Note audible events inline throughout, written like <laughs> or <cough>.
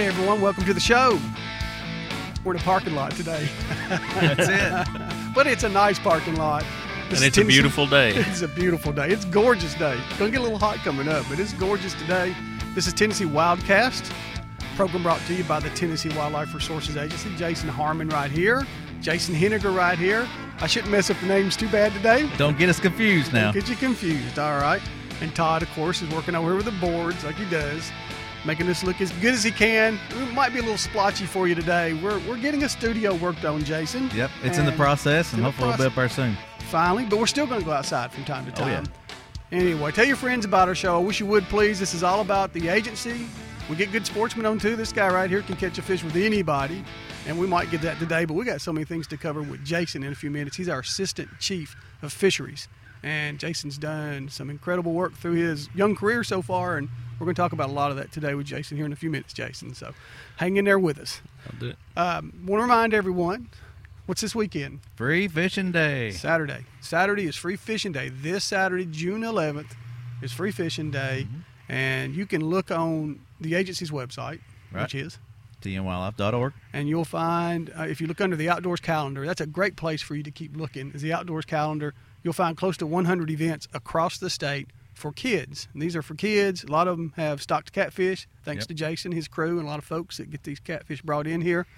right, everyone, welcome to the show. We're in a parking lot today, <laughs> That's it. <laughs> but it's a nice parking lot. This And <laughs> it's a beautiful day. It's a beautiful day. It's a gorgeous day. Gonna get a little hot coming up, but it's gorgeous today. This is Tennessee Wildcast, program brought to you by the Tennessee Wildlife Resources Agency. Jason Harmon right here, Jason Henegar right here. I shouldn't mess up the names too bad today. Don't get us confused now. Get you confused, all right? And Todd, of course, is working over here with the boards like he does, making this look as good as he can. It might be a little splotchy for you today. We're, we're getting a studio worked on, Jason. Yep, it's in the process, and hopefully we'll be up there soon. Finally, but we're still going to go outside from time to time. Oh, yeah. Anyway, tell your friends about our show. I wish you would, please. This is all about the agency. We get good sportsmen on too. This guy right here can catch a fish with anybody, and we might get that today. But we got so many things to cover with Jason in a few minutes. He's our assistant chief of fisheries, and Jason's done some incredible work through his young career so far, and we're going to talk about a lot of that today with Jason here in a few minutes, Jason. So hang in there with us. I'll do it. Um, want to remind everyone, what's this weekend? Free fishing day. Saturday. Saturday is free fishing day. This Saturday, June 11th, is free fishing day, Mm-hmm. and you can look on the agency's website, Right. which is, TNWildlife.org. and you'll find uh, if you look under the outdoors calendar, that's a great place for you to keep looking. Is the outdoors calendar? You'll find close to 100 events across the state for kids. And these are for kids. A lot of them have stocked catfish, thanks Yep. to Jason, his crew, and a lot of folks that get these catfish brought in here.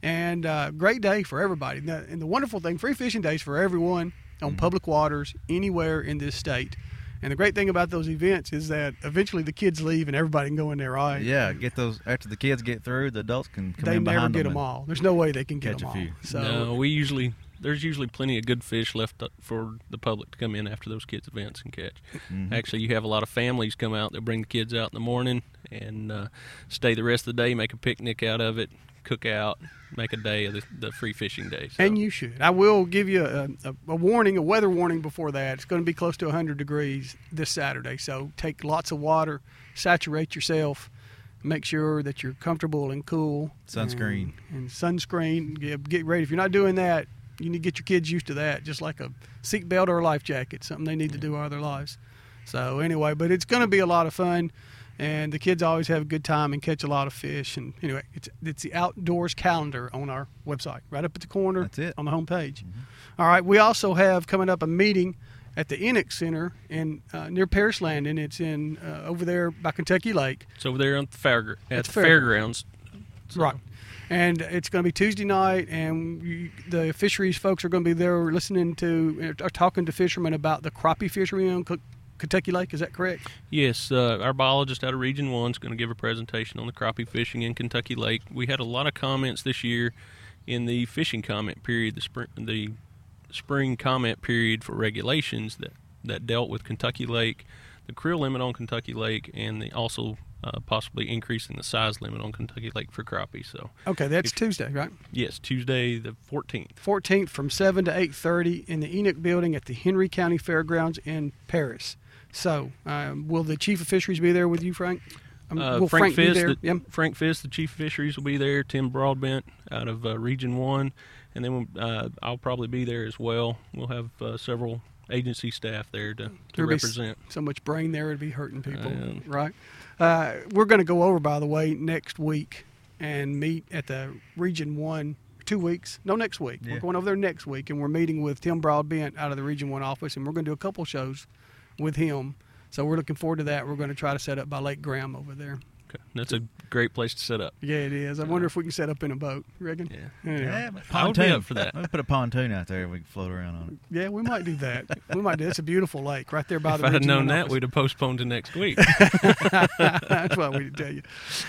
And uh, great day for everybody. Now, and the wonderful thing, free fishing days for everyone on public waters anywhere in this state. And the great thing about those events is that eventually the kids leave and everybody can go in there, right? Yeah, get those after the kids get through. The adults can come They in never get them. them all. There's no way they can get catch them a all. few. So no, we usually there's usually plenty of good fish left for the public to come in after those kids' events and catch. Mhm. Actually, you have a lot of families come out. They bring the kids out in the morning and uh, stay the rest of the day, make a picnic out of it, cook out, make a day of the, the free fishing day. So. And you should. I will give you a, a, a warning, a weather warning before that. It's going to be close to 100 degrees this Saturday. So take lots of water, saturate yourself, make sure that you're comfortable and cool. Sunscreen. And, and sunscreen. Get, get ready. If you're not doing that, you need to get your kids used to that, just like a seat belt or a life jacket, something they need to do all their lives. So, anyway, but it's going to be a lot of fun. And the kids always have a good time and catch a lot of fish. And anyway, it's it's the outdoors calendar on our website, right up at the corner That's it. on the home page. All right, we also have coming up a meeting at the Enix Center in uh, near Paris Landing. It's in uh, over there by Kentucky Lake. it's over there at the fair, at It's the fair- fairgrounds. So- Right. And it's going to be Tuesday night, and the fisheries folks are going to be there listening to, or talking to fishermen about the crappie fishery on Kentucky Lake. Is that correct? Yes, uh, our biologist out of Region One is going to give a presentation on the crappie fishing in Kentucky Lake. We had a lot of comments this year in the fishing comment period, the spring, the spring comment period for regulations that that dealt with Kentucky Lake, the creel limit on Kentucky Lake, and the also uh, possibly increasing the size limit on Kentucky Lake for crappie. So Okay, that's If- Tuesday, right? yes, Tuesday the 14th. 14th from 7 to 8.30 in the Enoch Building at the Henry County Fairgrounds in Paris. So, um, will the chief of fisheries be there with you, Frank? Um, Uh, will Frank, Fiss, there? the, Yep. Frank Fiss, the chief of fisheries, will be there. Tim Broadbent out of uh, Region One, and then uh, I'll probably be there as well. We'll have uh, several agency staff there to, to represent. so much brain there it'd be hurting people right? Uh, we're going to go over by the way next week and meet at the region one two weeks no next week. We're going over there next week and we're meeting with tim broadbent out of the region one office and we're going to do a couple shows with him. So we're looking forward to that. We're going to try to set up by lake graham over there Okay. That's a great place to set up. yeah it is i wonder if we can set up in a boat you reckon Yeah. Anyway. Yeah, but I would be pontoon. up for that. Let's put a pontoon out there. We can float around on it. yeah we might do that <laughs> we might do it's a beautiful lake right there by the. If the I had Region known One that, office. we'd have postponed to next week. <laughs> that's why we didn't tell you.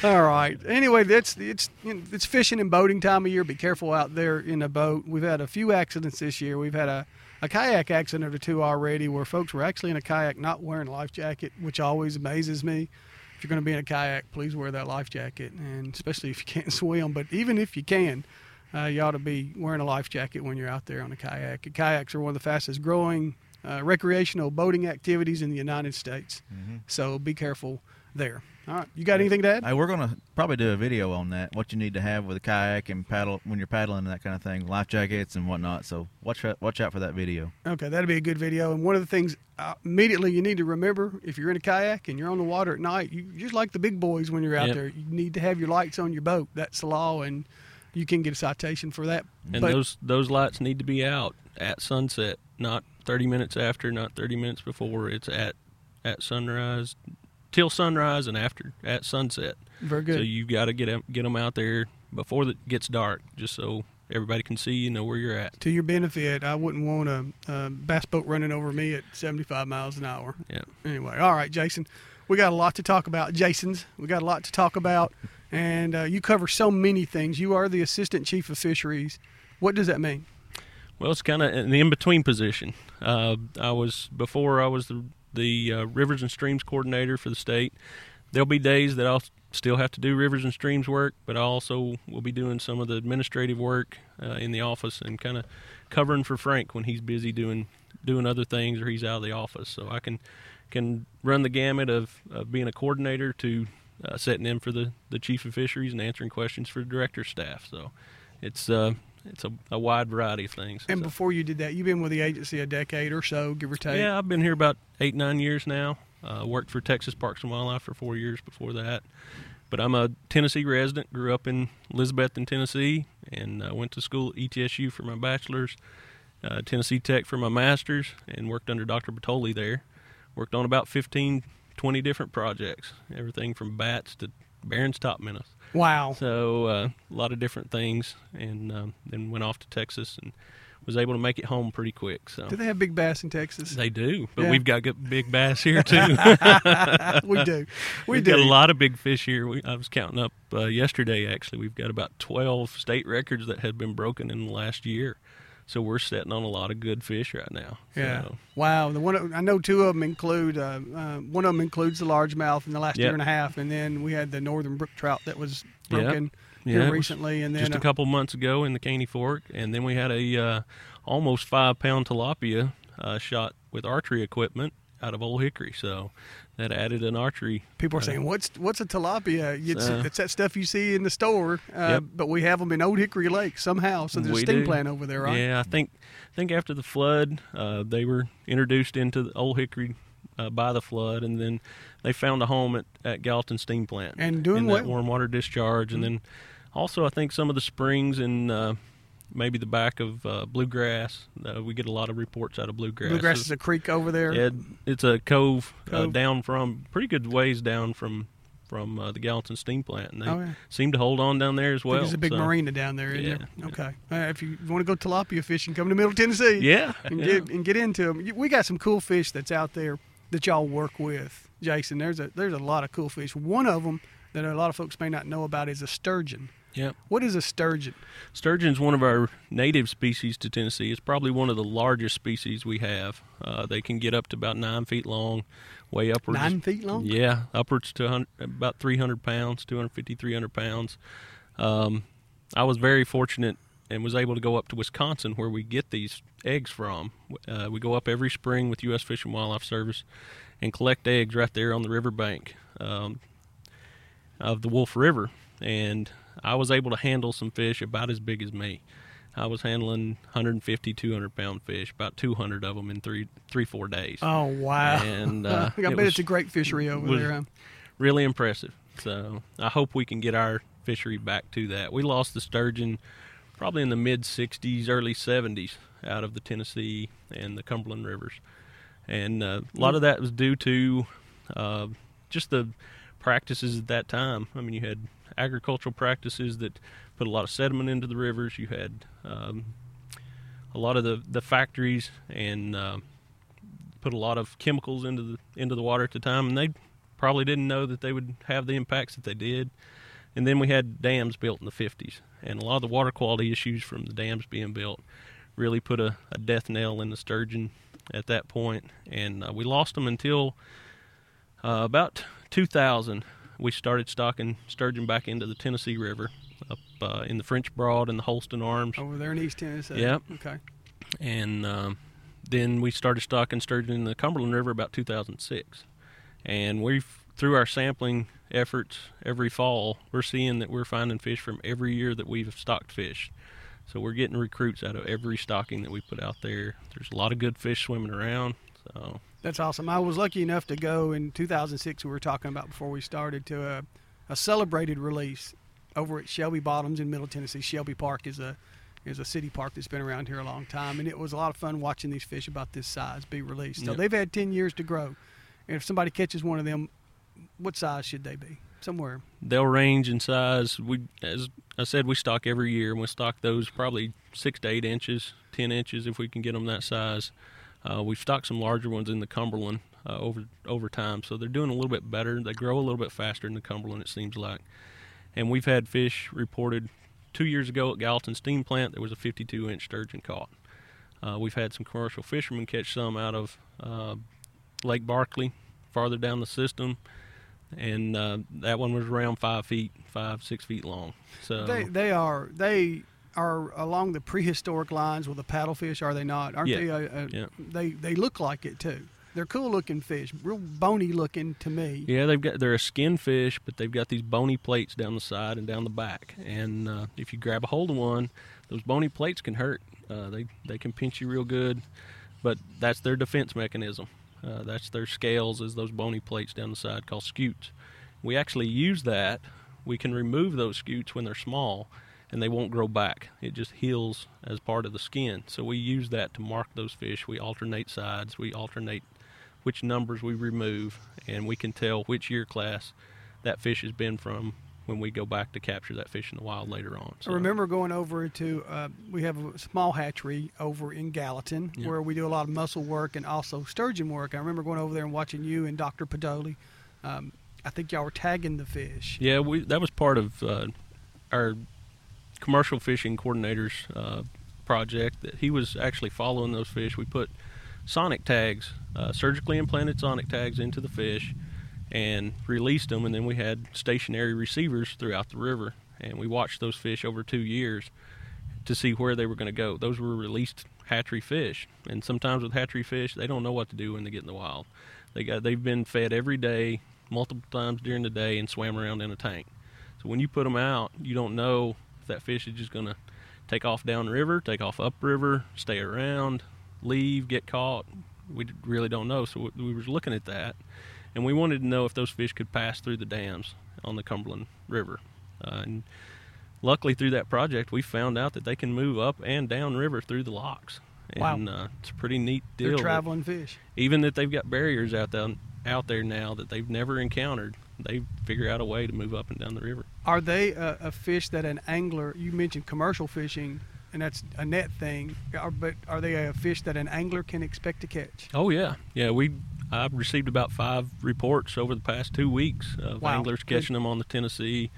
All right. Anyway, that's it's you know, it's fishing and boating time of year. Be careful out there in a boat. We've had a few accidents this year. We've had a, a kayak accident or two already where folks were actually in a kayak not wearing a life jacket, which always amazes me. If you're going to be in a kayak, please wear that life jacket, and especially if you can't <laughs> swim. But even if you can, uh, you ought to be wearing a life jacket when you're out there on a kayak. Kayaks are one of the fastest growing uh, recreational boating activities in the United States. Mm-hmm. So be careful there. All right, you got anything to add? Hey, we're gonna probably do a video on that. What you need to have with a kayak and paddle when you're paddling and that kind of thing, life jackets and whatnot. So watch out, watch out for that video. Okay, that'll be a good video. And one of the things uh, immediately you need to remember if you're in a kayak and you're on the water at night, you just like the big boys when you're out Yep. there. You need to have your lights on your boat. That's the law, and you can get a citation for that. And but those those lights need to be out at sunset, not 30 minutes after, not 30 minutes before. It's at at sunrise, till sunrise, and after at sunset. very good. So you've got to get 'em- get them out there before it gets dark, just so everybody can see you know where you're at. to your benefit, I wouldn't want a, a bass boat running over me at 75 miles an hour. Yeah. Anyway, all right, Jason, we got a lot to talk about. Jason's, we got a lot to talk about, and uh, you cover so many things. You are the assistant chief of fisheries. What does that mean? Well, it's kind of in the in between position. Uh, I was before I was the the uh, rivers and streams coordinator for the state. There'll be days that I'll still have to do rivers and streams work, but I also will be doing some of the administrative work uh, in the office and kind of covering for Frank when he's busy doing doing other things or he's out of the office. So I can can run the gamut of, of being a coordinator to uh, setting in for the, the chief of fisheries and answering questions for the director staff. So it's uh, it's a, a wide variety of things. And So- before you did that, you've been with the agency a decade or so, give or take. yeah, I've been here about eight, nine years now. Uh, worked for Texas Parks and Wildlife for four years before that. But I'm a Tennessee resident. Grew up in Elizabethton Tennessee, and uh, went to school at ETSU for my bachelor's, uh, Tennessee Tech for my master's, and worked under Dr. Bettoli there. Worked on about 15, 20 different projects, everything from bats to Barrens topminnows. Wow. So uh, a lot of different things, and um, then went off to Texas and was able to make it home pretty quick. So Do they have big bass in Texas? they do, but Yeah. we've got good big bass here <laughs> too. <laughs> we do. <laughs> We we've do. got a lot of big fish here. We, I was counting up uh, yesterday. Actually, we've got about twelve state records that have been broken in the last year. So we're sitting on a lot of good fish right now. Yeah. So, Wow. The one I know two of them include uh, uh, one of them includes the largemouth in the last Yep. year and a half, and then we had the northern brook trout that was Yep. broken yeah, here it recently, and then just a uh, couple months ago in the Caney Fork, and then we had a uh, almost five pound tilapia uh, shot with archery equipment out of Old Hickory. So that added an archery. people are uh, saying, "What's what's a tilapia?" It's, Uh, it's that stuff you see in the store, uh, Yep. but we have them in Old Hickory Lake somehow. So there's We a do. plant over there, right? Yeah, I think I think after the flood, uh, they were introduced into the Old Hickory uh, by the flood, and then they found a home at, at Gallatin Steam Plant And doing in well. that warm water discharge, and then also I think some of the springs in uh, maybe the back of uh, Bluegrass. Uh, we get a lot of reports out of Bluegrass. Bluegrass So- is a creek over there. yeah, it's a cove, Uh, down from pretty good ways down from from uh, the Gallatin Steam Plant, and they Oh, yeah. seem to hold on down there as well. there's a big so- marina down there, isn't Yeah, there? yeah. Okay. Uh, if you want to go tilapia fishing, come to Middle Tennessee. Yeah, and yeah. get and get into them. We got some cool fish that's out there that y'all work with, Jason. There's a there's a lot of cool fish. One of them that a lot of folks may not know about is a sturgeon. Yep. What is a sturgeon? Sturgeon's one of our native species to Tennessee. It's probably one of the largest species we have. Uh, they can get up to about nine feet long, way upwards. Nine feet long. Yeah, upwards to about 300 pounds, 250, 300 pounds. Um, I was very fortunate and was able to go up to Wisconsin where we get these eggs from. Uh, we go up every spring with U.S. Fish and Wildlife Service and collect eggs right there on the riverbank um, of the Wolf River. And I was able to handle some fish about as big as me. I was handling 150, 200 pound fish, about 200 of them in three, three, four days. Oh wow! And, <laughs> uh, I it bet was- it's a great fishery over there. Really impressive. So I hope we can get our fishery back to that. We lost the sturgeon probably in the mid 60s, early 70s out of the Tennessee and the Cumberland rivers. And uh, a lot of that was due to uh, just the practices at that time. I mean, you had agricultural practices that put a lot of sediment into the rivers. You had um, a lot of the, the factories and uh, put a lot of chemicals into the into the water at the time, and they probably didn't know that they would have the impacts that they did. And then we had dams built in the 50s, and a lot of the water quality issues from the dams being built really put a, a death knell in the sturgeon at that. And uh, we lost them until uh, about 2000. We started stocking sturgeon back into the Tennessee River up uh, in the French Broad and the Holston Arms. Over there in East Tennessee. Yep. Okay. and um, then we started stocking sturgeon in the Cumberland River about 2006. And we've through our sampling efforts every fall, we're seeing that we're finding fish from every year that we've stocked fish. So we're getting recruits out of every stocking that we put out there. There's a lot of good fish swimming around. So That's awesome. I was lucky enough to go in 2006. We were talking about before we started to a, a celebrated release over at Shelby Bottoms in Middle Tennessee. Shelby Park is a is a city park that's been around here a long time, and it was a lot of fun watching these fish about this size be released. So Yep. they've had 10 years to grow, and if somebody catches one of them, what size should they be? Somewhere. they'll range in size. We, as I said, we stock every year, and we stock those probably six to eight inches, ten inches if we can get them that size. Uh, we've stocked some larger ones in the Cumberland uh, over over time, so they're doing a little bit better. They grow a little bit faster in the Cumberland, it seems like. And we've had fish reported two years ago at Gallatin Steam Plant. There was a 52 inch sturgeon caught. Uh, we've had some commercial fishermen catch some out of uh, Lake Barkley, farther down the system and uh, that one was around five feet, five six feet long. So They they are they are along the prehistoric lines with the paddlefish, are they not? Aren't Yeah. they? Uh, uh, Yeah. They they look like it too. They're cool looking fish, real bony looking to me. yeah, they've got they're a skin fish, but they've got these bony plates down the side and down the back. And uh, if you grab a hold of one, those bony plates can hurt. Uh, they they can pinch you real good, but that's their defense mechanism. Uh, that's their scales, is those bony plates down the side called scutes. We actually use that. We can remove those scutes when they're small, and they won't grow back. It just heals as part of the skin. So we use that to mark those fish. We alternate sides. We alternate which numbers we remove, and we can tell which year class that fish has been from when we go back to capture that fish in the wild later on. I remember going over to uh, we have a small hatchery over in Gallatin Yeah. where we do a lot of muscle work and also sturgeon work. I remember going over there and watching you and Dr. Podoli. Um, I think y'all were tagging the fish. Yeah, we that was part of uh, our commercial fishing coordinator's uh, project. That he was actually following those fish. We put sonic tags, uh, surgically implanted sonic tags into the fish, and released them. And then we had stationary receivers throughout the river, and we watched those fish over two years to see where they were going to go. Those were released hatchery fish, and sometimes with hatchery fish, they don't know what to do when they get in the wild. They got they've been fed every day, multiple times during the day, and swam around in a tank. So when you put them out, you don't know that fish is just going to take off downriver, take off upriver, stay around, leave, get caught. We really don't know. So we we were looking at that, and we wanted to know if those fish could pass through the dams on the Cumberland River. Uh, and luckily, through that project, we found out that they can move up and down river through the locks. Wow. And uh, it's a pretty neat deal. They're traveling fish. even that they've got barriers out there out there now that they've never encountered, they figure out a way to move up and down the river. Are they a, a fish that an angler? You mentioned commercial fishing, and that's a net thing. Are, but are they a fish that an angler can expect to catch? Oh yeah, yeah. We I've received about five reports over the past two weeks of Wow. anglers catching them on the Tennessee,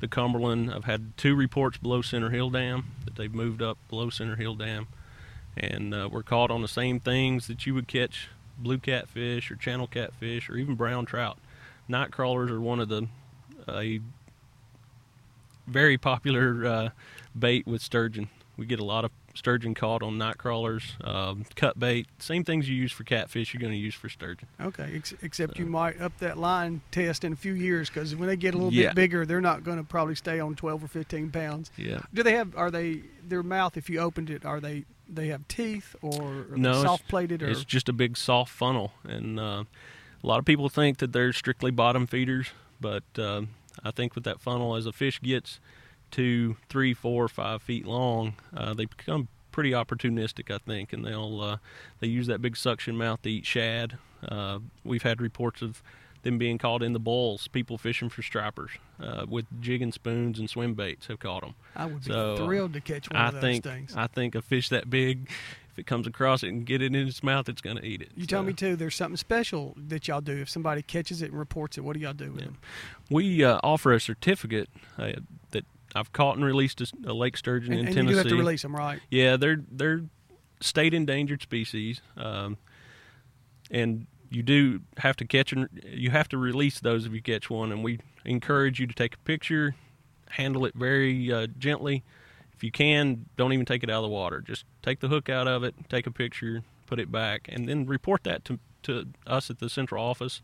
the Cumberland. I've had two reports below Center Hill Dam that they've moved up below Center Hill Dam, and uh, we're caught on the same things that you would catch blue catfish or channel catfish or even brown trout. Night crawlers are one of the a very popular uh, bait with sturgeon. We get a lot of sturgeon caught on night crawlers, um, cut bait, same things you use for catfish, you're going to use for sturgeon. Okay, ex- except you might up that line test in a few years because when they get a little Yeah. bit bigger, they're not going to probably stay on 12 or 15 pounds. Yeah. Do they have? Are they their mouth? If you opened it, are they? They have teeth or No, soft plated or It's just a big soft funnel, and uh, a lot of people think that they're strictly bottom feeders, but uh, I think with that funnel, as a fish gets to three, four, five feet long, uh, they become pretty opportunistic, I think, and they'll uh, they use that big suction mouth to eat shad. Uh, we've had reports of them being caught in the bowls. People fishing for stripers uh, with jig and spoons and swim baits have caught them. I would be So, thrilled to catch one I of those think things. I think a fish that big, if it comes across it and get it in its mouth, it's going to eat it. you tell me too. There's something special that y'all do. If somebody catches it and reports it, what do y'all do with Yeah. them? We uh, offer a certificate uh, that I've caught and released a lake sturgeon And, in and you do have to release them, right? Yeah, they're they're state endangered species, um, and you do have to catch and you have to release those if you catch one. And we encourage you to take a picture, handle it very uh, gently. If you can, don't even take it out of the water. Just take the hook out of it, take a picture, put it back, and then report that to to us at the central office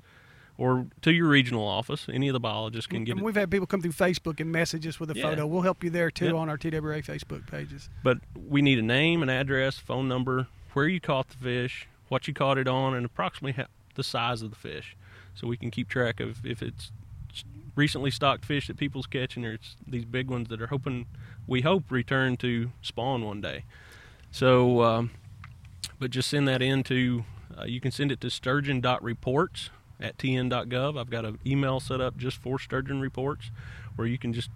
or to your regional office. Any of the biologists can get and it. we've had people come through Facebook and message us with a Yeah. photo. We'll help you there too Yep. on our TWA Facebook pages. But we need a name, an address, phone number, where you caught the fish, what you caught it on, and approximately ha- the size of the fish, so we can keep track of if it's recently stocked fish that people's catching, or it's these big ones that are hoping, we hope, return to spawn one day. So, um, but just send that in to, uh, you can send it to sturgeon.reports at tn.gov. I've got an email set up just for sturgeon reports where you can just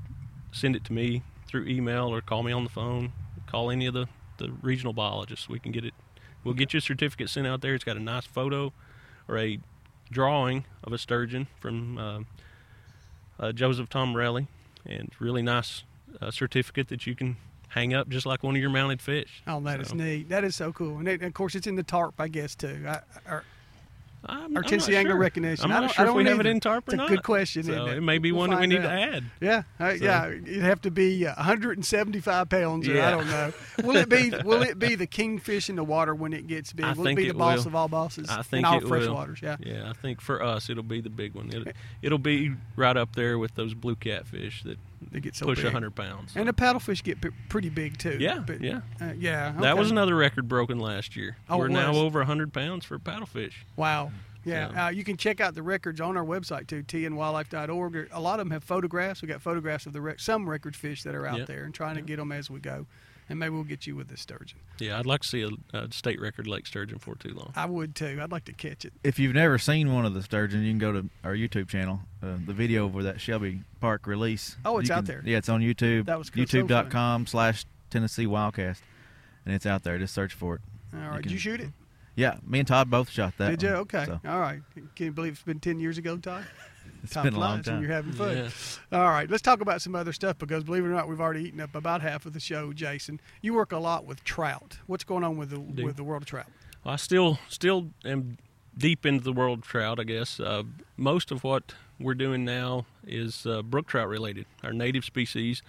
send it to me through email or call me on the phone. Call any of the, the regional biologists. We can get it. We'll get you a certificate sent out there. It's got a nice photo or a drawing of a sturgeon from uh, uh, Joseph Tomelleri, and really nice uh, certificate that you can hang up just like one of your mounted fish. Oh, that is So, neat. That is so cool. And it, of course, it's in the tarp, I guess, too. I, or, I'm, Angler sure. Recognition. I'm I not don't- sure if don't we have either. it in tarp or It's a good question, So isn't it? it may be We'll one that we need out. to add. Yeah, uh, So- yeah. It'd have to be uh, 175 pounds. Or I don't know. Will it be? Will it be the kingfish in the water when it gets big? I will it be the boss will. of all bosses I in think all it will. freshwaters? Yeah. Yeah, I think for us it'll be the big one. It'll, it'll be right up there with those blue catfish that They get so push big. a hundred pounds. And the paddlefish get p- pretty big too. Yeah, but, yeah. uh, yeah. That was another record broken last year. Oh, We're now over 100 pounds for paddlefish. Wow. Yeah, So- uh, you can check out the records on our website too, tnwildlife.org. A lot of them have photographs. We got photographs of the rec- some record fish that are out Yep. there, and trying to get them as we go. And maybe we'll get you with the sturgeon. Yeah, I'd like to see a, a state record lake sturgeon for too long. I would too. I'd like to catch it. If you've never seen one of the sturgeon, you can go to our YouTube channel. Uh, the video for that Shelby Park release. Oh, it's You out can- there. Yeah, it's on YouTube. That was cool. So YouTube.com slash Tennessee Wildcast, and it's out there. Just search for it. All right. Did can- you shoot it? Yeah, me and Todd both shot that. Did you? one, Okay. so All right. Can you believe it's been 10 years ago, Todd? It's Time been a long flies when time. you're having fun. Yeah. All right, let's talk about some other stuff because believe it or not, we've already eaten up about half of the show. Jason, you work a lot with trout. What's going on with the Do. with the world of trout? I still still am deep into the world of trout. I guess uh, most of what we're doing now is uh, brook trout related. Our native species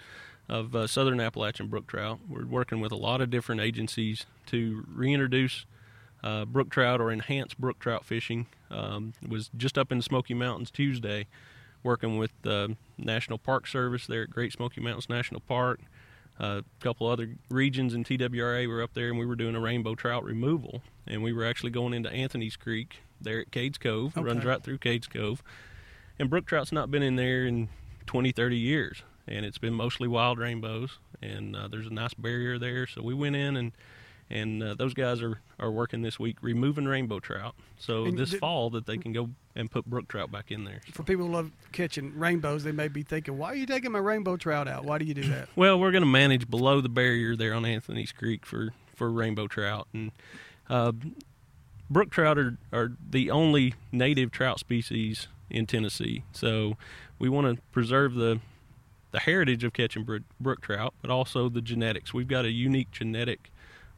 of uh, southern Appalachian brook trout. We're working with a lot of different agencies to reintroduce uh, brook trout or enhance brook trout fishing. Um, was just up in the Smoky Mountains Tuesday, working with the National Park Service there at Great Smoky Mountains National Park. Uh, a couple other regions in TWRA were up there, and we were doing a rainbow trout removal. And we were actually going into Anthony's Creek there at Cades Cove. It runs right through Cades Cove. And brook trout's not been in there in 20, 30 years, and it's been mostly wild rainbows. And uh, there's a nice barrier there, so we went in and and uh, those guys are, are working this week removing rainbow trout. So And this fall that they can go and put brook trout back in there. For people who love catching rainbows, they may be thinking, "Why are you taking my rainbow trout out? Why do you do that?" <laughs> Well, we're going to manage below the barrier there on Anthony's Creek for, for rainbow trout, and uh, brook trout are, are the only native trout species in Tennessee. So we want to preserve the the heritage of catching brook, brook trout, but also the genetics. We've got a unique genetic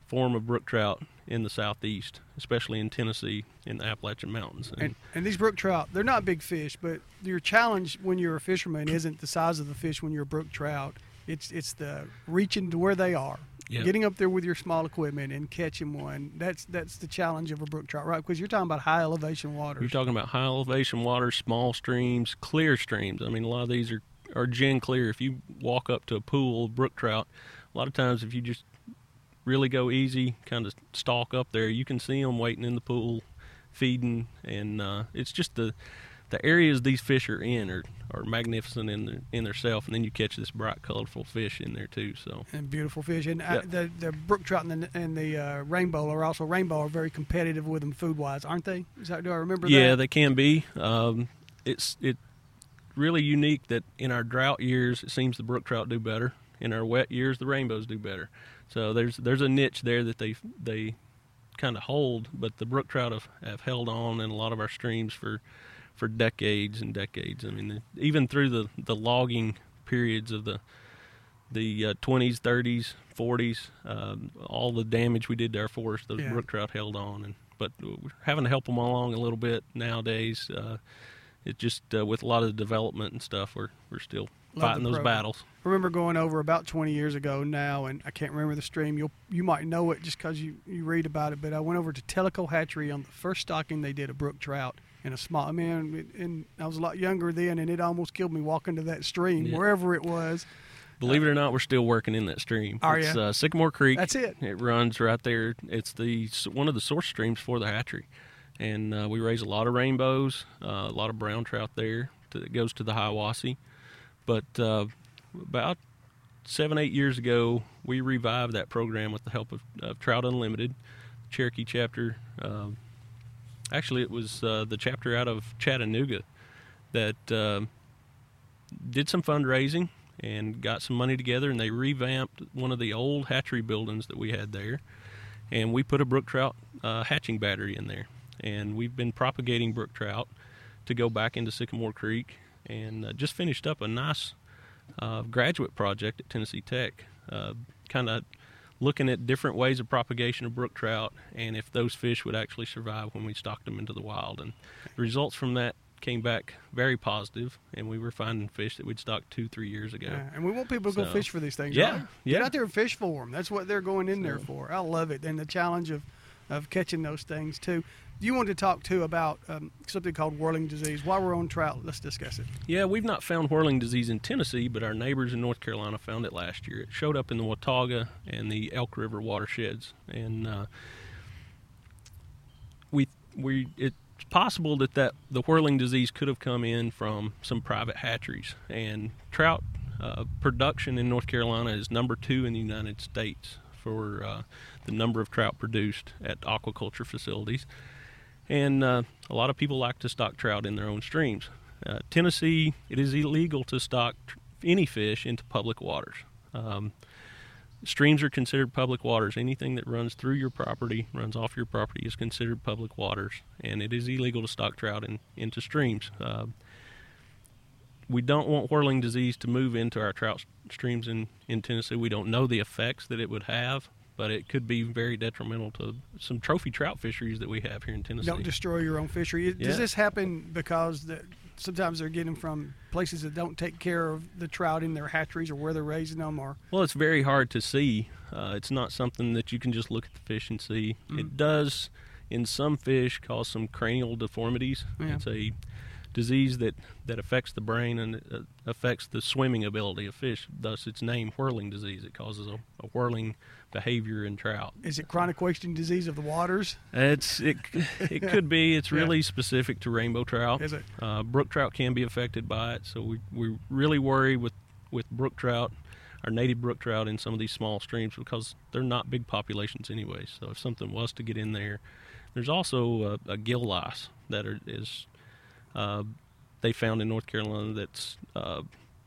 form of brook trout in the southeast, especially in Tennessee in the Appalachian Mountains. And, And, and these brook trout, they're not big fish, but your challenge when you're a fisherman isn't the size of the fish when you're a brook trout. It's it's the reaching to where they are, Yep. getting up there with your small equipment and catching one. That's that's the challenge of a brook trout, right? Because you're talking about high elevation waters. You're talking about high elevation water, small streams, clear streams. I mean, a lot of these are, are gin clear. If you walk up to a pool of brook trout, a lot of times if you just really go easy, kind of stalk up there, you can see them waiting in the pool, feeding, and uh, it's just the the areas these fish are in are, are magnificent in their, in theirself, and then you catch this bright, colorful fish in there too. So and beautiful fish. And uh, the the brook trout and the, and the uh, rainbow are also rainbow are very competitive with them food wise, aren't they? Is that, do I remember yeah, that? they can be. Um, it's it really unique that in our drought years, it seems the brook trout do better. In our wet years, the rainbows do better. So there's there's a niche there that they they kind of hold, but the brook trout have, have held on in a lot of our streams for for decades and decades. I mean, even through the the logging periods of the the uh, 20s, 30s, 40s, um, all the damage we did to our forest, those Yeah. brook trout held on. And but we're having to help them along a little bit nowadays. Uh, it just uh, with a lot of the development and stuff, we're we're still the fighting those battles. I remember going over about 20 years ago now, and I can't remember the stream. You'll you might know it just because you, you read about it. But I went over to Tellico Hatchery on the first stocking they did of brook trout in a small. I mean, and I was a lot younger then, and it almost killed me walking to that stream Yeah. wherever it was. Believe it or not, we're still working in that stream. Are it's uh, Sycamore Creek. That's it. It runs right there. It's the one of the source streams for the hatchery, and uh, we raise a lot of rainbows, uh, a lot of brown trout there that goes to the Hiwassee. But uh, about seven, eight years ago, we revived that program with the help of, of Trout Unlimited, Cherokee chapter. Um actually, it was uh, the chapter out of Chattanooga that um did some fundraising and got some money together, and they revamped one of the old hatchery buildings that we had there, and we put a brook trout uh, hatching battery in there, and we've been propagating brook trout to go back into Sycamore Creek, and uh, just finished up a nice uh, graduate project at Tennessee Tech, uh, kind of looking at different ways of propagation of brook trout and if those fish would actually survive when we stocked them into the wild. And the results from that came back very positive, and we were finding fish that we'd stocked two, three years ago. Yeah, and we want people to go fish for these things. Yeah, right? yeah. Get out there and fish for them. That's what they're going in there for. I love it, and the challenge of, of catching those things too. You wanted to talk too about um, something called whirling disease. While we're on trout, let's discuss it. Yeah, we've not found whirling disease in Tennessee, but our neighbors in North Carolina found it last year. It showed up in the Watauga and the Elk River watersheds, and uh, we we it's possible that, that the whirling disease could have come in from some private hatcheries. And trout uh, production in North Carolina is number two in the United States for uh, the number of trout produced at aquaculture facilities and uh, a lot of people like to stock trout in their own streams. Uh, Tennessee, it is illegal to stock any fish into public waters. Um, streams are considered public waters. Anything that runs through your property, runs off your property, is considered public waters, and it is illegal to stock trout in, into streams. Uh, we don't want whirling disease to move into our trout streams in, in Tennessee. We don't know the effects that it would have, but it could be very detrimental to some trophy trout fisheries that we have here in Tennessee. Don't destroy your own fishery. Does Yeah. this happen because the, sometimes they're getting from places that don't take care of the trout in their hatcheries or where they're raising them, or Well, it's very hard to see. Uh, it's not something that you can just look at the fish and see. It does, in some fish, cause some cranial deformities. Yeah. It's a disease that, that affects the brain and uh, affects the swimming ability of fish. Thus, its name, whirling disease. It causes a, a whirling behavior in trout. is it chronic wasting disease of the waters? It's it it <laughs> could be. It's Yeah. really specific to rainbow trout. Is it? Uh, brook trout can be affected by it, so we we really worry with with brook trout, our native brook trout in some of these small streams because they're not big populations anyway. So if something was to get in there, there's also a, a gill lice that are, is uh, they found in North Carolina that's uh,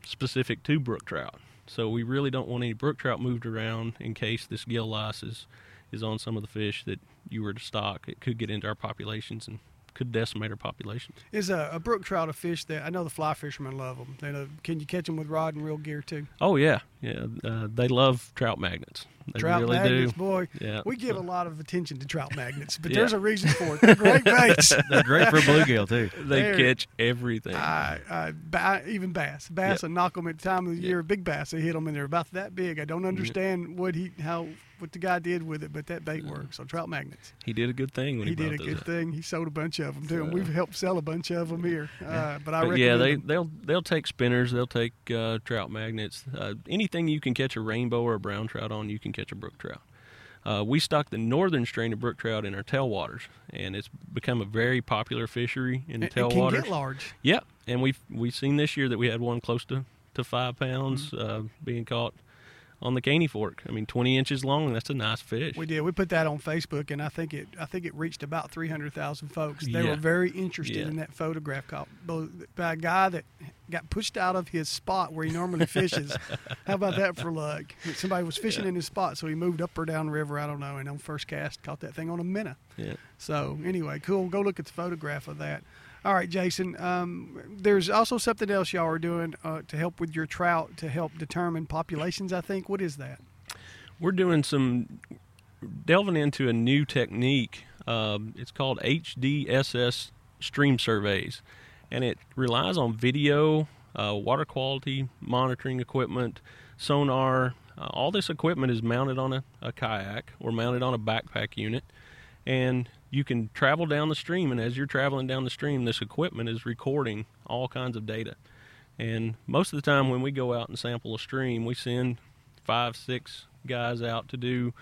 specific to brook trout. So we really don't want any brook trout moved around in case this gill lice is, is on some of the fish that you were to stock. It could get into our populations and could decimate our populations. Is a, a brook trout a fish that I know the fly fishermen love them? They know, can you catch them with rod and reel gear too? Oh yeah, yeah. Uh, they love trout magnets. They trout really magnets, do. boy. Yeah. We give a lot of attention to trout magnets, but Yeah. there's a reason for it. They're great baits. <laughs> They're great for bluegill too. <laughs> They There. catch everything. I, I, ba- even bass, bass, Yeah. and knock them at the time of the Yeah. year. Big bass, they hit them, and they're about that big. I don't understand what he, how, what the guy did with it, but that bait works. So trout magnets. he did a good thing when he, He did a brought good up. thing. He sold a bunch of them too, and So- we've helped sell a bunch of them here. Uh, but I But recommend yeah, they them. they'll they'll take spinners, they'll take uh, trout magnets, uh, anything you can catch a rainbow or a brown trout on, you can catch a brook trout. Uh, we stock the northern strain of brook trout in our tailwaters, and it's become a very popular fishery in the It- it can tailwaters. get large. Yep, and we've we've seen this year that we had one close to, to five pounds Mm-hmm. uh, being caught on the Caney Fork. I mean, twenty inches long. That's a nice fish. We did. We put that on Facebook, and I think it. I think it reached about three hundred thousand folks. They Yeah. were very interested Yeah. in that photograph caught by by a guy that got pushed out of his spot where he normally <laughs> fishes. How about that for luck? Somebody was fishing in his spot, so he moved up or down river. I don't know. And on first cast, caught that thing on a minnow. Yeah. So anyway, cool. Go look at the photograph of that. All right, Jason. Um, there's also something else y'all are doing uh, to help with your trout to help determine populations. I think. What is that? We're doing some delving into a new technique. Um, it's called HDSS stream surveys, and it relies on video, uh, water quality monitoring equipment, sonar. Uh, all this equipment is mounted on a, a kayak or mounted on a backpack unit, and you can travel down the stream, and as you're traveling down the stream, this equipment is recording all kinds of data. And most of the time, when we go out and sample a stream, we send five, six guys out to do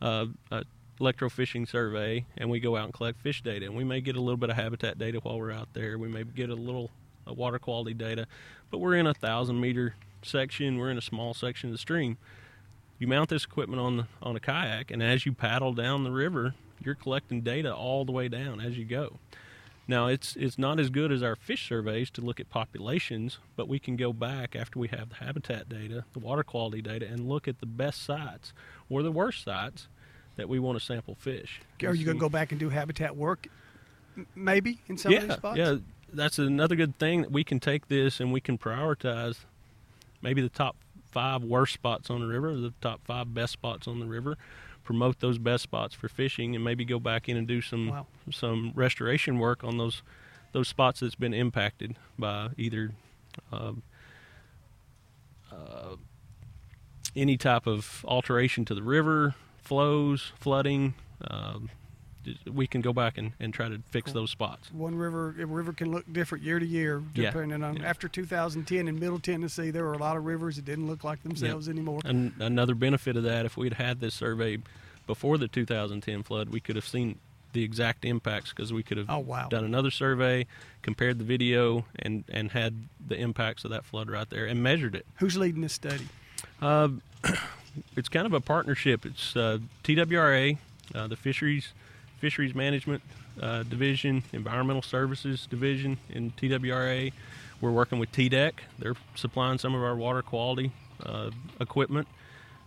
uh, a electrofishing survey, and we go out and collect fish data. And we may get a little bit of habitat data while we're out there. We may get a little uh, water quality data, but we're in a thousand meter section. We're in a small section of the stream. You mount this equipment on on a kayak, and as you paddle down the river, you're collecting data all the way down as you go. Now it's it's not as good as our fish surveys to look at populations, but we can go back after we have the habitat data, the water quality data, and look at the best sites or the worst sites that we want to sample fish. Are you going to go back and do habitat work? Maybe in some yeah, of these spots. Yeah, that's another good thing that we can take this and we can prioritize maybe the top five worst spots on the river, the top five best spots on the river, promote those best spots for fishing, and maybe go back in and do some Wow. some restoration work on those those spots that's been impacted by either um, uh, any type of alteration to the river, flows, flooding. Um, we can go back and, and try to fix Cool. those spots. One river, a river can look different year to year, Yeah, depending on. yeah. After 2010 in Middle Tennessee, there were a lot of rivers that didn't look like themselves anymore. And another benefit of that, if we'd had this survey before the 2010 flood, we could have seen the exact impacts because we could have Oh, wow. done another survey, compared the video, and and had the impacts of that flood right there and measured it. Who's leading this study? Uh, <clears throat> it's kind of a partnership. It's uh, TWRA, uh, the Fisheries Fisheries Management uh, Division, Environmental Services Division in TWRA. We're working with TDEC. They're supplying some of our water quality uh, equipment.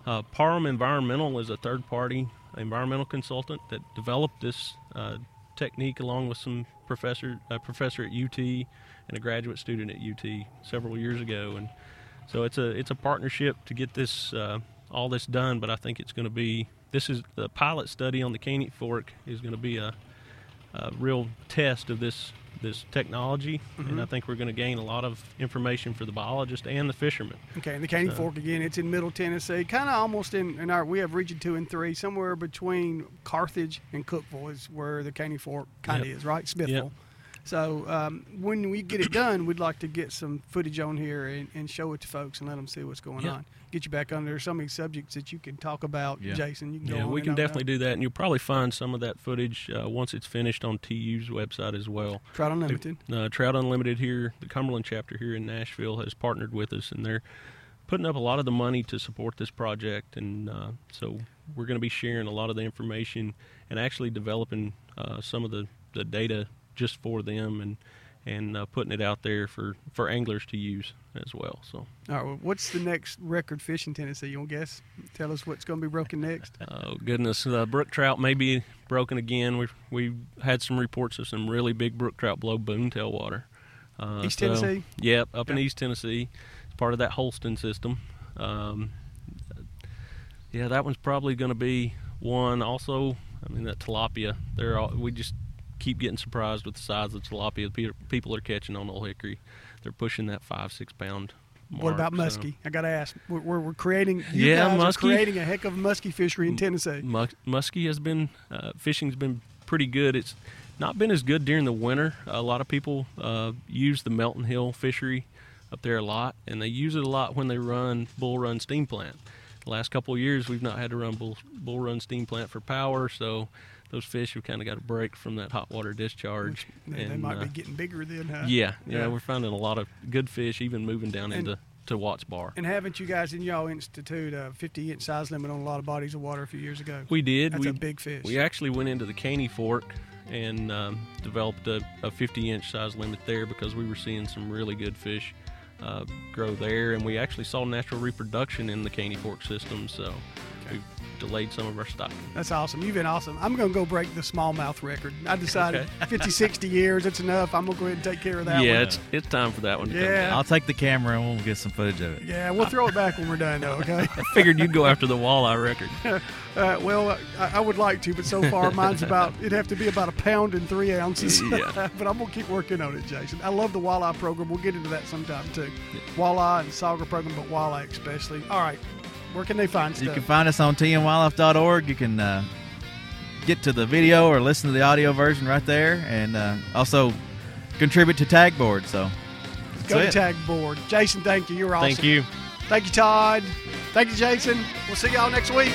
Uh, Parham Environmental is a third party environmental consultant that developed this uh, technique along with some professor a professor at UT and a graduate student at UT several years ago and so it's a it's a partnership to get this uh, all this done but I think it's going to be this is the pilot study on the Caney Fork is going to be a, a real test of this this technology and I think we're going to gain a lot of information for the biologist and the fishermen Okay, and the Caney Uh, Fork again. It's in Middle Tennessee, kind of almost in, in our. We have Region Two and Three, somewhere between Carthage and Cookeville is where the Caney Fork kind of Yep. is, right? Smithville. So um, when we get it done, we'd like to get some footage on here and, and show it to folks and let them see what's going Yeah. on. Get you back on. under so many subjects that you can talk about, Yeah. Jason. You can Yeah, we can definitely do that, and you'll probably find some of that footage uh, once it's finished on TU's website as well. Trout Unlimited. Uh, Trout Unlimited here, the Cumberland chapter here in Nashville, has partnered with us, and they're putting up a lot of the money to support this project. And uh, so we're going to be sharing a lot of the information and actually developing uh, some of the, the data just for them and and uh, putting it out there for, for anglers to use as well. So All right. Well, what's the next record fish in Tennessee? You want to guess? Tell us what's going to be broken next. <laughs> Oh goodness, uh, brook trout may be broken again. We we had some reports of some really big brook trout below Boone tailwater. Uh, East so- Tennessee? Yep, up in East Tennessee. It's part of that Holston system. Um, yeah, that one's probably going to be one. Also, I mean that tilapia. They're all, we just keep getting surprised with the size of tilapia pe- people are catching on Old Hickory. They're pushing that five six pound. Mark, what about so- muskie? I got to ask. We're, we're, we're creating. You Yeah, guys muskie. are creating a heck of a muskie fishery in Tennessee. Mus- muskie has been uh, fishing's been pretty good. It's not been as good during the winter. A lot of people uh, use the Melton Hill fishery up there a lot, and they use it a lot when they run Bull Run steam plant. The last couple of years, we've not had to run Bull, Bull Run steam plant for power, so those fish have kind of got a break from that hot water discharge. They, they might uh, be getting bigger then, huh? yeah, yeah, Yeah. we're finding a lot of good fish, even moving down And- into to Watts Bar. And haven't you guys in y'all institute a 50 inch size limit on a lot of bodies of water a few years ago? We did. That's we, a big fish. We actually went into the Caney Fork and um, developed a, a 50 inch size limit there because we were seeing some really good fish uh, grow there, and we actually saw natural reproduction in the Caney Fork system. So we've delayed some of our stocking. That's awesome. You've been awesome. I'm going to go break the smallmouth record. I decided Okay. 50, 60 years, it's enough. I'm going to go ahead and take care of that one. yeah, one. it's it's time for that one to. Yeah. down. I'll take the camera and we'll get some footage of it. Yeah, we'll throw it back when we're done, though, okay? <laughs> I figured you'd go after the walleye record. <laughs> Uh, well, I, I would like to, but so far mine's about, <laughs> it'd have to be about a pound and three ounces. Yeah. but I'm going to keep working on it, Jason. I love the walleye program. We'll get into that sometime, too. Walleye and sauger program, but walleye especially. All right. Where can they find us? You stuff? can find us on tnwildlife.org. You can uh, get to the video or listen to the audio version right there, and uh, also contribute to Tag Board. So Go to it. tag board. Jason, thank you. You're awesome. Thank you. Thank you, Todd. Thank you, Jason. We'll see y'all next week.